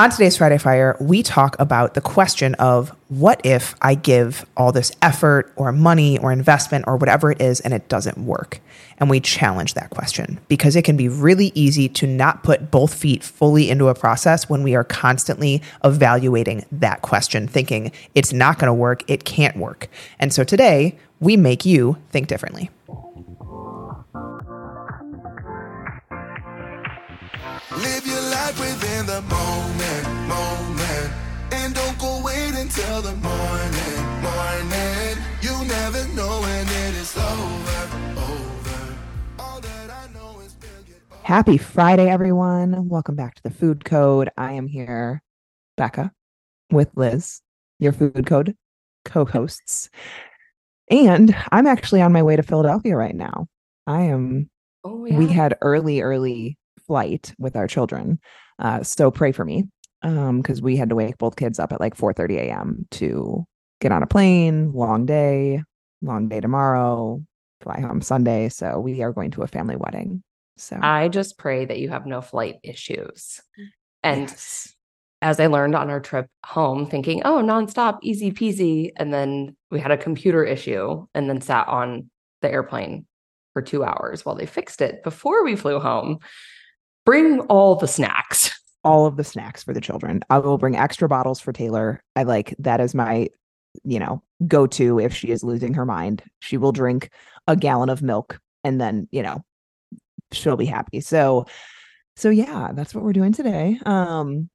On today's Friday Fire, we talk about the question of what if I give all this effort or money or investment or whatever it is and it doesn't work? And we challenge that question because it can be really easy to not put both feet fully into a process when we are constantly evaluating that question, thinking it's not going to work, it can't work. And so today, we make you think differently. Live your life within the moment, wait the morning, morning. You never know when it is over, over. All that I know is we'll get over. Happy Friday, everyone. Welcome back to the Food Code. I am here, Becca, with Liz, your Food Code co hosts. And I'm actually on my way to Philadelphia right now. I am, Oh we had early, early flight with our children. Uh, so pray for me Um, because we had to wake both kids up at like 4 30 a.m. to get on a plane, long day, long day tomorrow, fly home Sunday. So we are going to a family wedding. So I just pray that you have no flight issues. Mm, and Yes. as I learned on our trip home, thinking, oh, nonstop, easy peasy. And then we had a computer issue and then sat on the airplane for two hours while they fixed it before we flew home. Bring all the snacks. All of the snacks for the children. I will bring extra bottles for Taylor. I like that is my, you know, go to if she is losing her mind. She will drink a gallon of milk and then, you know, she'll be happy. So, so yeah, that's what we're doing today. Um,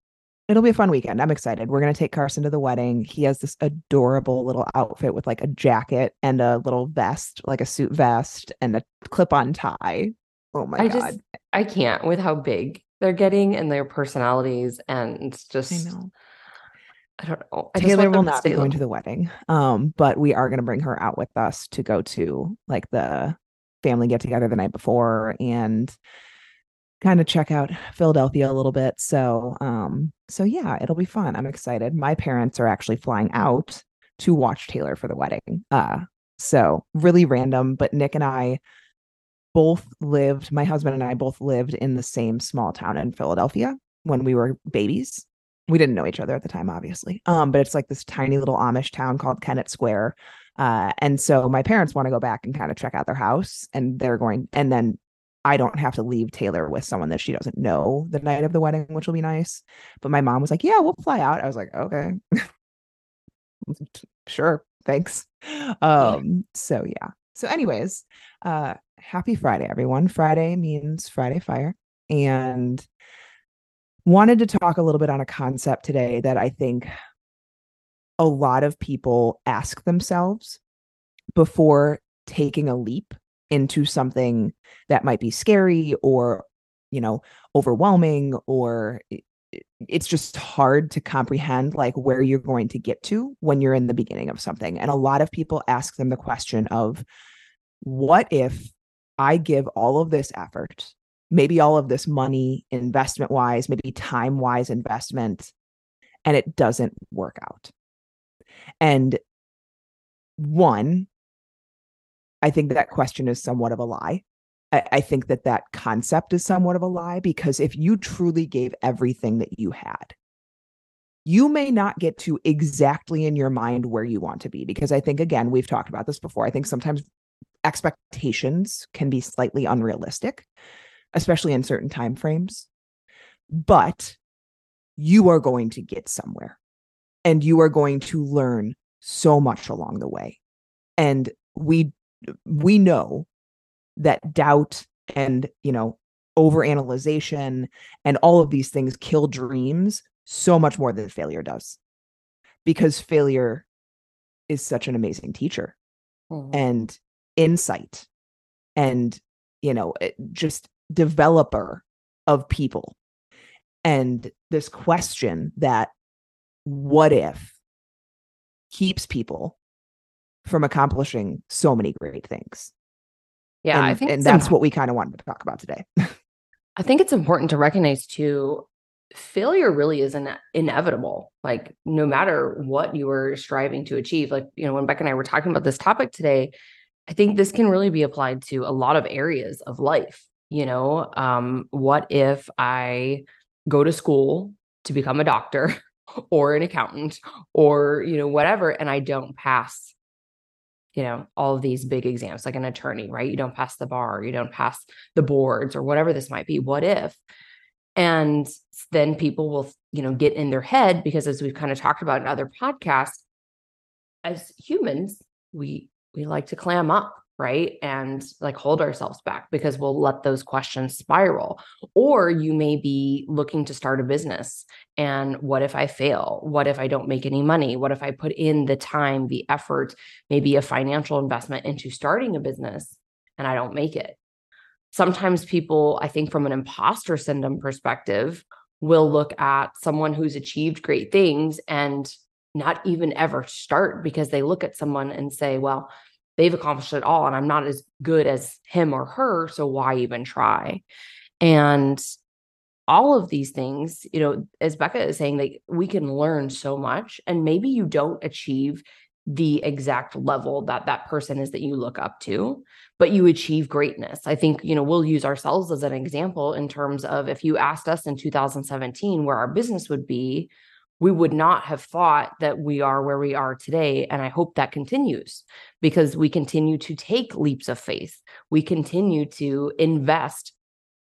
it'll be a fun weekend. I'm excited. We're gonna take Carson to the wedding. He has this adorable little outfit with like a jacket and a little vest, like a suit vest and a clip-on tie. Oh my I god. just, I can't with how big they're getting and their personalities. And just, I know. I don't know. I Taylor will not be going to the wedding. Um, but we are going to bring her out with us to go to like the family get together the night before and kind of check out Philadelphia a little bit. So, um, so yeah, it'll be fun. I'm excited. My parents are actually flying out to watch Taylor for the wedding. Uh, so really random, but Nick and I both lived, my husband and I both lived in the same small town in Philadelphia when we were babies. We didn't know each other at the time obviously. Um but it's like this tiny little amish town called kennett square. Uh and so my parents want to go back and kind of check out their house and they're going and then i don't have to leave taylor with someone that she doesn't know the night of the wedding which will be nice. But my mom was like yeah we'll fly out. I was like okay. Sure thanks. Um so yeah. So anyways uh happy friday everyone friday means friday fire and wanted to talk a little bit on a concept today that I think a lot of people ask themselves before taking a leap into something that might be scary or, you know, overwhelming or it's just hard to comprehend like where you're going to get to when you're in the beginning of something. And a lot of people ask them the question of what if I give all of this effort maybe all of this money investment wise, maybe time wise investment, and it doesn't work out. And one, I think that question is somewhat of a lie. I, I think that that concept is somewhat of a lie because if you truly gave everything that you had, you may not get to exactly in your mind where you want to be. Because I think, again, we've talked about this before. I think sometimes expectations can be slightly unrealistic especially in certain time frames but you are going to get somewhere and you are going to learn so much along the way and we we know that doubt and you know overanalyzation and all of these things kill dreams so much more than failure does because failure is such an amazing teacher Mhm. and insight and you know eh, just developer of people and this question that what if keeps people from accomplishing so many great things Yeah, and, I think and that's imp- what we kind of wanted to talk about today I think it's important to recognize too failure really isn't inevitable. Like no matter what you are striving to achieve, like you know, when beck and I were talking about this topic today, I think this can really be applied to a lot of areas of life. You know, um, what if I go to school to become a doctor or an accountant or, you know, whatever, and I don't pass you know all of these big exams like an attorney right you don't pass the bar you don't pass the boards or whatever this might be what if and then people will you know get in their head because as we've kind of talked about in other podcasts as humans we we like to clam up right? And like hold ourselves back because we'll let those questions spiral. Or you may be looking to start a business and what if i fail? What if i don't make any money? What if i put in the time the effort maybe a financial investment into starting a business and i don't make it? Sometimes people i think from an imposter syndrome perspective will look at someone who's achieved great things and not even ever start because they look at someone and say well they've accomplished it all and I'm not as good as him or her. So why even try? And all of these things, you know, as Becca is saying, that we can learn so much. And maybe you don't achieve the exact level that that person is that you look up to, but you achieve greatness. I think, you know, we'll use ourselves as an example in terms of if you asked us in 2017 where our business would be, we would not have thought that we are where we are today. And I hope that continues because we continue to take leaps of faith. We continue to invest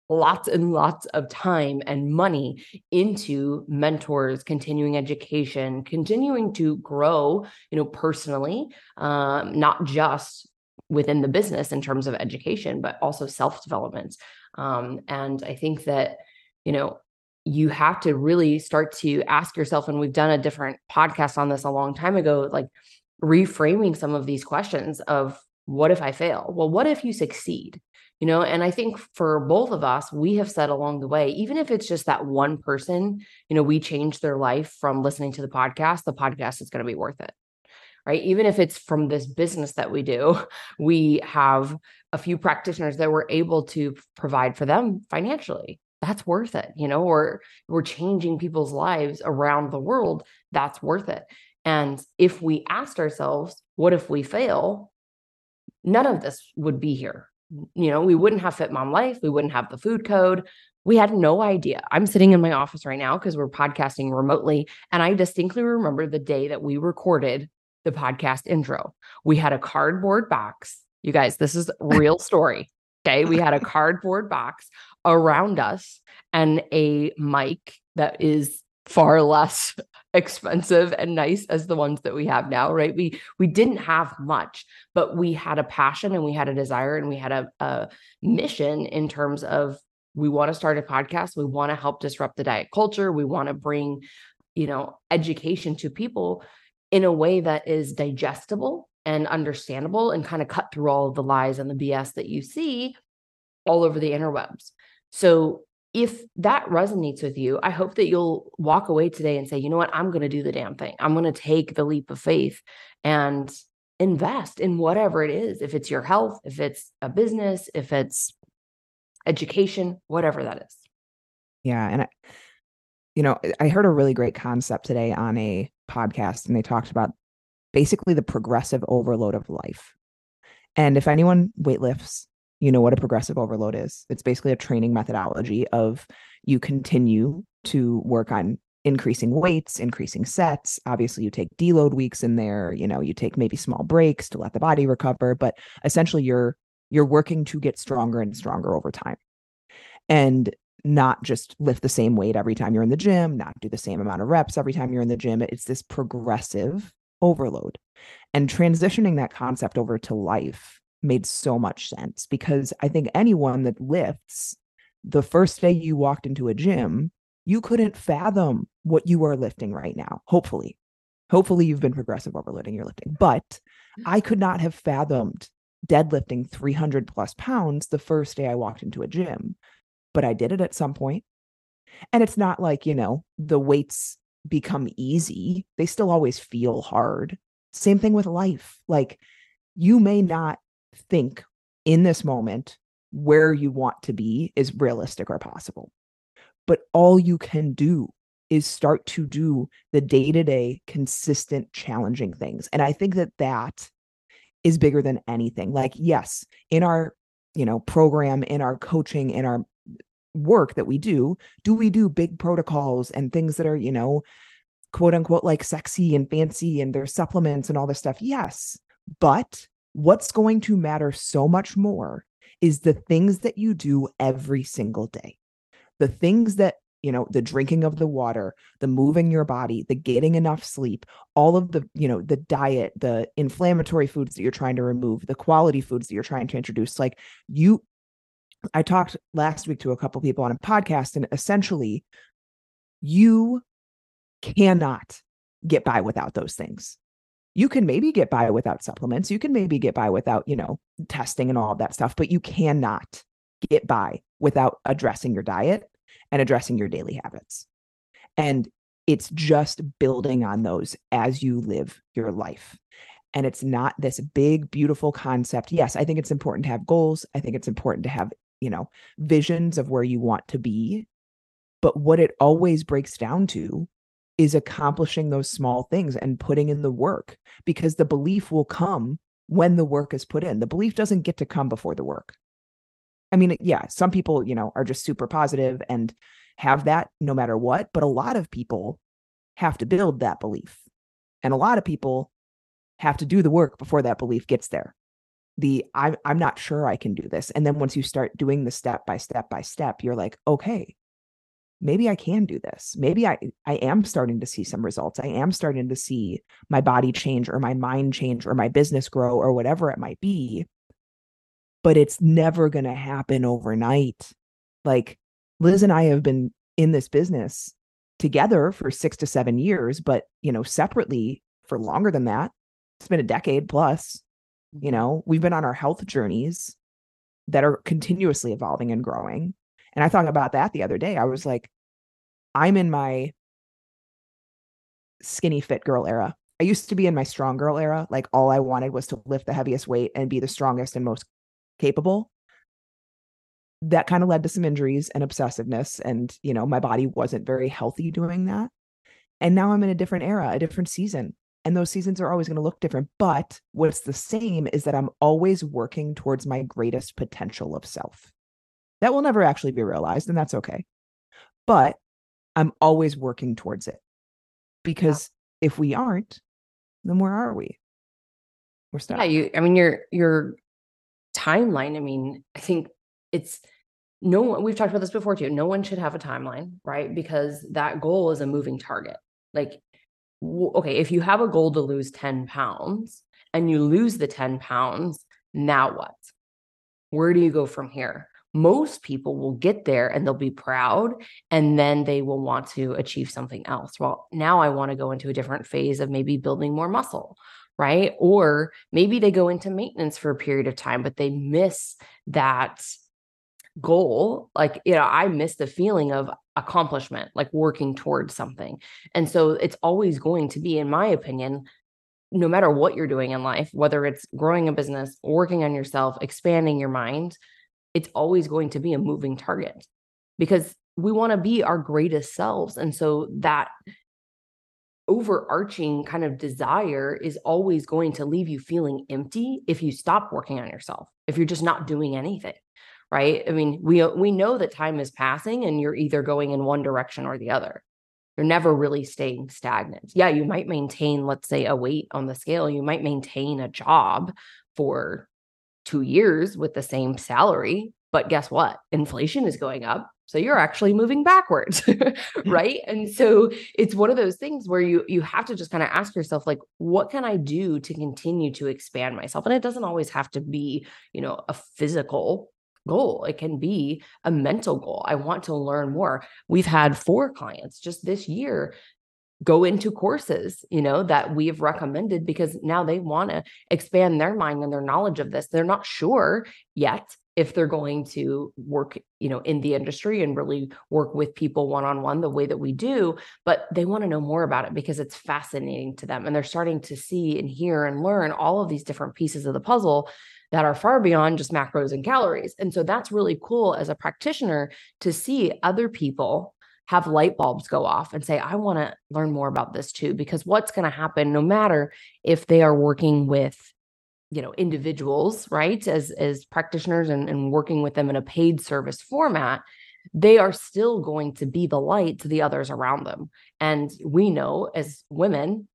lots and lots of time and money into mentors continuing education continuing to grow you know personally um, not just within the business in terms of education but also self development um, and i think that you know you have to really start to ask yourself and we've done a different podcast on this a long time ago like reframing some of these questions of what if i fail? Well what if you succeed? You know and i think for both of us we have said along the way even if it's just that one person you know we change their life from listening to the podcast the podcast is going to be worth it right? Even if it's from this business that we do we have a few practitioners that we're able to provide for them financially that's worth it you know or we're changing people's lives around the world that's worth it. And if we asked ourselves what if we fail? none of this would be here. You know we wouldn't have fit mom life we wouldn't have the food code we had no idea. I'm sitting in my office right now because we're podcasting remotely and i distinctly remember the day that we recorded the podcast intro. We had a cardboard box. You guys this is real story okay we had a cardboard box around us and a mic that is far less expensive and nice as the ones that we have now right? We we didn't have much but we had a passion and we had a desire and we had a, a mission in terms of we want to start a podcast we want to help disrupt the diet culture we want to bring you know education to people in a way that is digestible and understandable and kind of cut through all of the lies and the bs that you see all over the interwebs so if that resonates with you, I hope that you'll walk away today and say, you know what, I'm going to do the damn thing. I'm going to take the leap of faith and invest in whatever it is. If it's your health, if it's a business, if it's education, whatever that is. Yeah. And, I, you know, I heard a really great concept today on a podcast, and they talked about basically the progressive overload of life. And if anyone weightlifts, you know what a progressive overload is. It's basically a training methodology of you continue to work on increasing weights, increasing sets. Obviously, you take deload weeks in there, you know, you take maybe small breaks to let the body recover, but essentially you're you're working to get stronger and stronger over time. And not just lift the same weight every time you're in the gym, not do the same amount of reps every time you're in the gym. It's this progressive overload. And transitioning that concept over to life made so much sense because I think anyone that lifts the first day you walked into a gym, you couldn't fathom what you are lifting right now. Hopefully, hopefully you've been progressive overloading your lifting, but mm. I could not have fathomed deadlifting 300 plus pounds the first day I walked into a gym, but I did it at some point. And it's not like, you know, the weights become easy, they still always feel hard. Same thing with life. Like, you may not think in this moment where you want to be is realistic or possible. But all you can do is start to do the day to day, consistent, challenging things. And I think that that is bigger than anything. Like, yes, in our, you know, program, in our coaching, in our work that we do, do we do big protocols and things that are, you know, quote unquote like sexy and fancy and there's supplements and all this stuff? Yes. But what's going to matter so much more is the things that you do every single day. The things that you know the drinking of the water the moving your body the getting enough sleep all of the you know the diet the inflammatory foods that you're trying to remove the quality foods that you're trying to introduce like you i talked last week to a couple people on a podcast and essentially you cannot get by without those things you can maybe get by without supplements you can maybe get by without you know testing and all of that stuff but you cannot get by without addressing your diet and addressing your daily habits. And it's just building on those as you live your life. And it's not this big, beautiful concept. Yes, I think it's important to have goals. I think it's important to have, you know, visions of where you want to be. But what it always breaks down to is accomplishing those small things and putting in the work because the belief will come when the work is put in. The belief doesn't get to come before the work. I mean, yeah, some people, you know, are just super positive and have that no matter what, but a lot of people have to build that belief. And a lot of people have to do the work before that belief gets there. The I'm I'm not sure I can do this. And then once you start doing the step by step by step, you're like, okay, maybe I can do this. Maybe I I am starting to see some results. I am starting to see my body change or my mind change or my business grow or whatever it might be but it's never going to happen overnight. Like Liz and I have been in this business together for 6 to 7 years, but you know, separately for longer than that. It's been a decade plus. You know, we've been on our health journeys that are continuously evolving and growing. And I thought about that the other day. I was like, I'm in my skinny fit girl era. I used to be in my strong girl era. Like all I wanted was to lift the heaviest weight and be the strongest and most capable that kind of led to some injuries and obsessiveness and you know my body wasn't very healthy doing that and now i'm in a different era a different season and those seasons are always going to look different but what's the same is that i'm always working towards my greatest potential of self that will never actually be realized and that's okay but i'm always working towards it because yeah. if we aren't then where are we we're stuck yeah you i mean you're you're timeline, I mean, I think it's no one, we've talked about this before too. No one should have a timeline, right? Because that goal is a moving target. Like, okay, if you have a goal to lose 10 pounds and you lose the 10 pounds, now what? Where do you go from here? Most people will get there and they'll be proud and then they will want to achieve something else. Well, now I want to go into a different phase of maybe building more muscle right? Or maybe they go into maintenance for a period of time, but they miss that goal. Like, you know, I miss the feeling of accomplishment, like working towards something. And so it's always going to be, in my opinion, no matter what you're doing in life, whether it's growing a business, working on yourself, expanding your mind, it's always going to be a moving target because we want to be our greatest selves. And so that overarching kind of desire is always going to leave you feeling empty if you stop working on yourself if you're just not doing anything right? I mean we uh, we know that time is passing and you're either going in one direction or the other. You're never really staying stagnant. Yeah you might maintain let's say a weight on the scale. You might maintain a job for 2 years with the same salary but guess what? Inflation is going up so you're actually moving backwards right? And so it's one of those things where you you have to just kind of ask yourself like what can i do to continue to expand myself? And it doesn't always have to be you know a physical goal it can be a mental goal i want to learn more. We've had four clients just this year go into courses you know that we've recommended because now they want to expand their mind and their knowledge of this. They're not sure yet if they're going to work you know in the industry and really work with people one on one the way that we do but they want to know more about it because it's fascinating to them and they're starting to see and hear and learn all of these different pieces of the puzzle that are far beyond just macros and calories and so that's really cool as a practitioner to see other people have light bulbs go off and say, I want to learn more about this too. Because what's going to happen, no matter if they are working with you know individuals right as as practitioners and, and working with them in a paid service format they are still going to be the light to the others around them. And we know as women,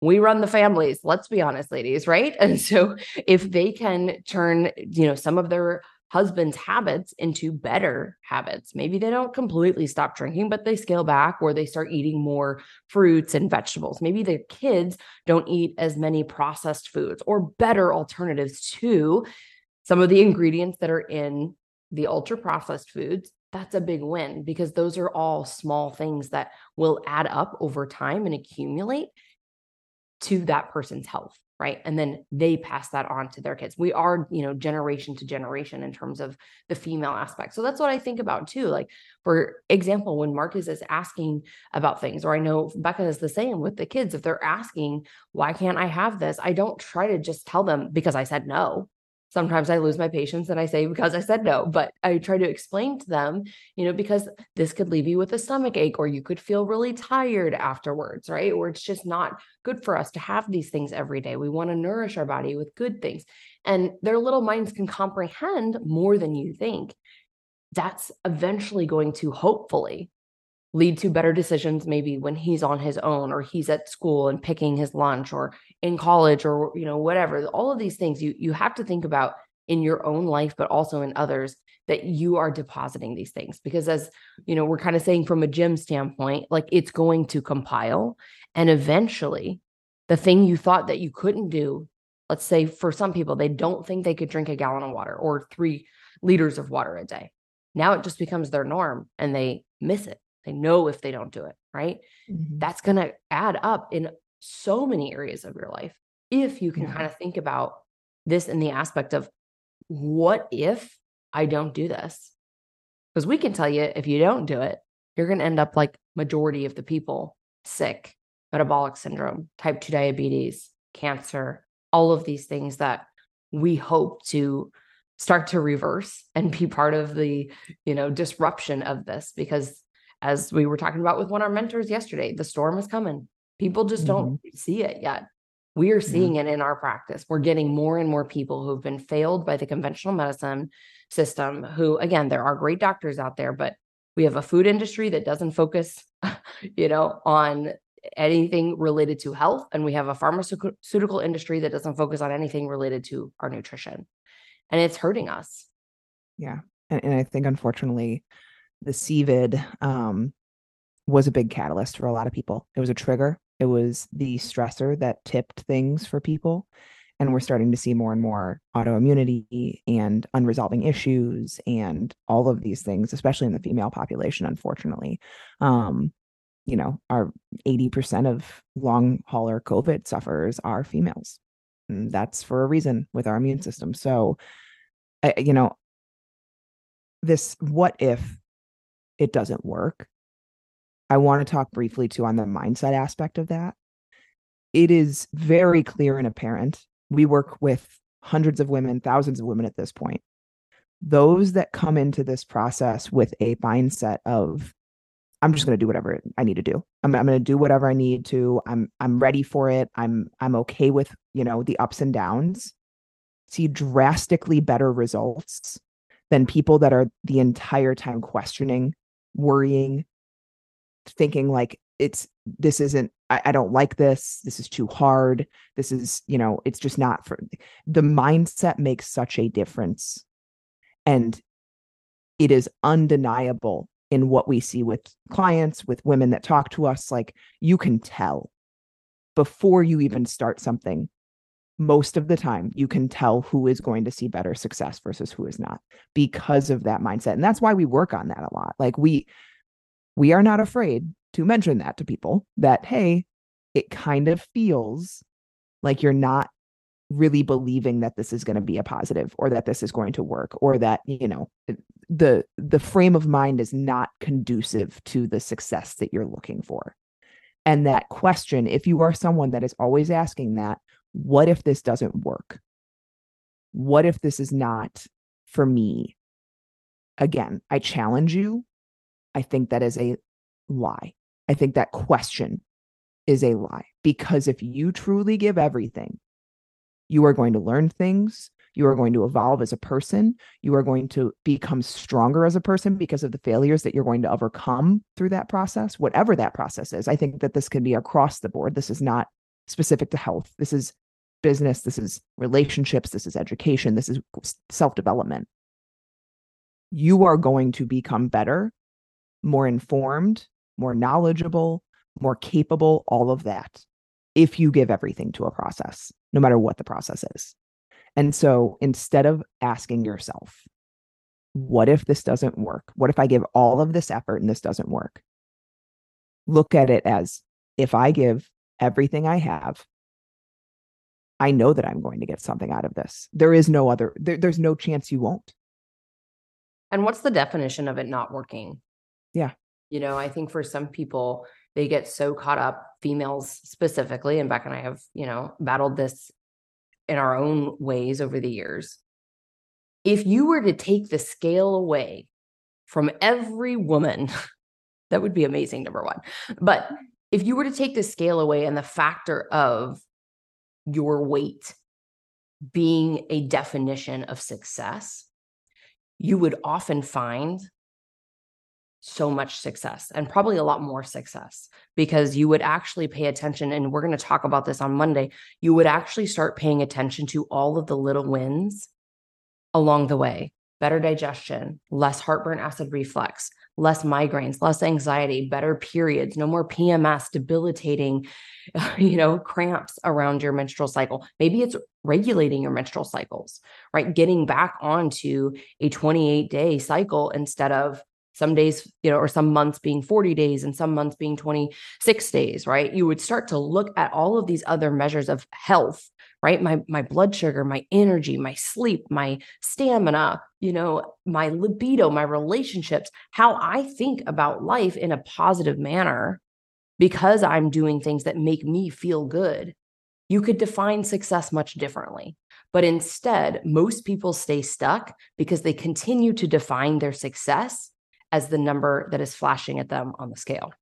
we run the families let's be honest ladies right? And so if they can turn you know some of their husband's habits into better habits maybe they don't completely stop drinking but they scale back or they start eating more fruits and vegetables. Maybe the kids don't eat as many processed foods or better alternatives to some of the ingredients that are in the ultra processed foods. That's a big win because those are all small things that will add up over time and accumulate to that person's health right? And then they pass that on to their kids. We are you know generation to generation in terms of the female aspect. So that's what i think about too. Like for example when marcus is asking about things or i know becca is the same with the kids if they're asking why can't i have this? I don't try to just tell them because i said no sometimes I lose my patience and I say because I said no, but I try to explain to them, you know, because this could leave you with a stomach ache or you could feel really tired afterwards, right? Or it's just not good for us to have these things every day. We want to nourish our body with good things. And their little minds can comprehend more than you think. That's eventually going to hopefully lead to better decisions maybe when he's on his own or he's at school and picking his lunch or in college or you know whatever. All of these things you you have to think about in your own life but also in others that you are depositing these things. Because as you know we're kind of saying from a gym standpoint like it's going to compile. And eventually the thing you thought that you couldn't do let's say for some people they don't think they could drink a gallon of water or 3 liters of water a day. Now it just becomes their norm and they miss it they know if they don't do it, right? Mm-hmm. That's going to add up in so many areas of your life. If you can yeah. kind of think about this in the aspect of what if I don't do this? Because we can tell you if you don't do it, you're going to end up like majority of the people sick, metabolic syndrome, type 2 diabetes, cancer, all of these things that we hope to start to reverse and be part of the you know disruption of this because as we were talking about with one of our mentors yesterday, the storm is coming. People just mm-hmm. don't see it yet. We are seeing yeah. it in our practice. We're getting more and more people who've been failed by the conventional medicine system, who, again, there are great doctors out there, but we have a food industry that doesn't focus, you know, on anything related to health. And we have a pharmaceutical industry that doesn't focus on anything related to our nutrition. And it's hurting us. Yeah. And, and I think, unfortunately, the COVID um, was a big catalyst for a lot of people. It was a trigger. It was the stressor that tipped things for people. And we're starting to see more and more autoimmunity and unresolving issues and all of these things, especially in the female population, unfortunately. Um, you know, our 80% of long hauler COVID sufferers are females. And that's for a reason with our immune system. So, you know, this what if it doesn't work. I want to talk briefly too on the mindset aspect of that. It is very clear and apparent. We work with hundreds of women, thousands of women at this point. Those that come into this process with a mindset of, I'm just going to do whatever I need to do. I'm, I'm going to do whatever I need to. I'm I'm ready for it. I'm I'm okay with you know the ups and downs. See drastically better results than people that are the entire time questioning worrying, thinking like it's this isn't I, I, don't like this this is too hard this is you know it's just not for the mindset makes such a difference and it is undeniable in what we see with clients with women that talk to us like you can tell before you even start something most of the time you can tell who is going to see better success versus who is not because of that mindset and that's why we work on that a lot like we we are not afraid to mention that to people that hey it kind of feels like you're not really believing that this is going to be a positive or that this is going to work or that you know the the frame of mind is not conducive to the success that you're looking for and that question if you are someone that is always asking that what if this doesn't work? What if this is not for me? Again, I challenge you. I think that is a lie. I think that question is a lie because if you truly give everything, you are going to learn things, You are going to evolve as a person. You are going to become stronger as a person because of the failures that you're going to overcome through that process, whatever that process is. I think that this can be across the board. This is not specific to health. This is business. This is relationships. This is education. This is self development. You are going to become better, more informed, more knowledgeable, more capable, all of that if you give everything to a process, no matter what the process is. And so instead of asking yourself, what if this doesn't work? What if I give all of this effort and this doesn't work? Look at it as if I give everything I have, I know that I'm going to get something out of this. There is no other, there, there's no chance you won't. And what's the definition of it not working? Yeah. You know, I think for some people, they get so caught up, females specifically, and Beck and I have, you know, battled this in our own ways over the years. If you were to take the scale away from every woman, that would be amazing, number one. But if you were to take the scale away and the factor of your weight being a definition of success, you would often find so much success and probably a lot more success because you would actually pay attention. And we're going to talk about this on Monday. You would actually start paying attention to all of the little wins along the way better digestion, less heartburn acid reflux, less migraines, less anxiety, better periods, no more PMS, debilitating, you know, cramps around your menstrual cycle. Maybe it's regulating your menstrual cycles, right? Getting back onto a 28 day cycle instead of some days, you know, or some months being 40 days and some months being 26 days, right? You would start to look at all of these other measures of health, right? My my blood sugar, my energy, my sleep, my stamina, you know, my libido, my relationships, how I think about life in a positive manner because I'm doing things that make me feel good. You could define success much differently. But instead, most people stay stuck because they continue to define their success as the number that is flashing at them on the scale.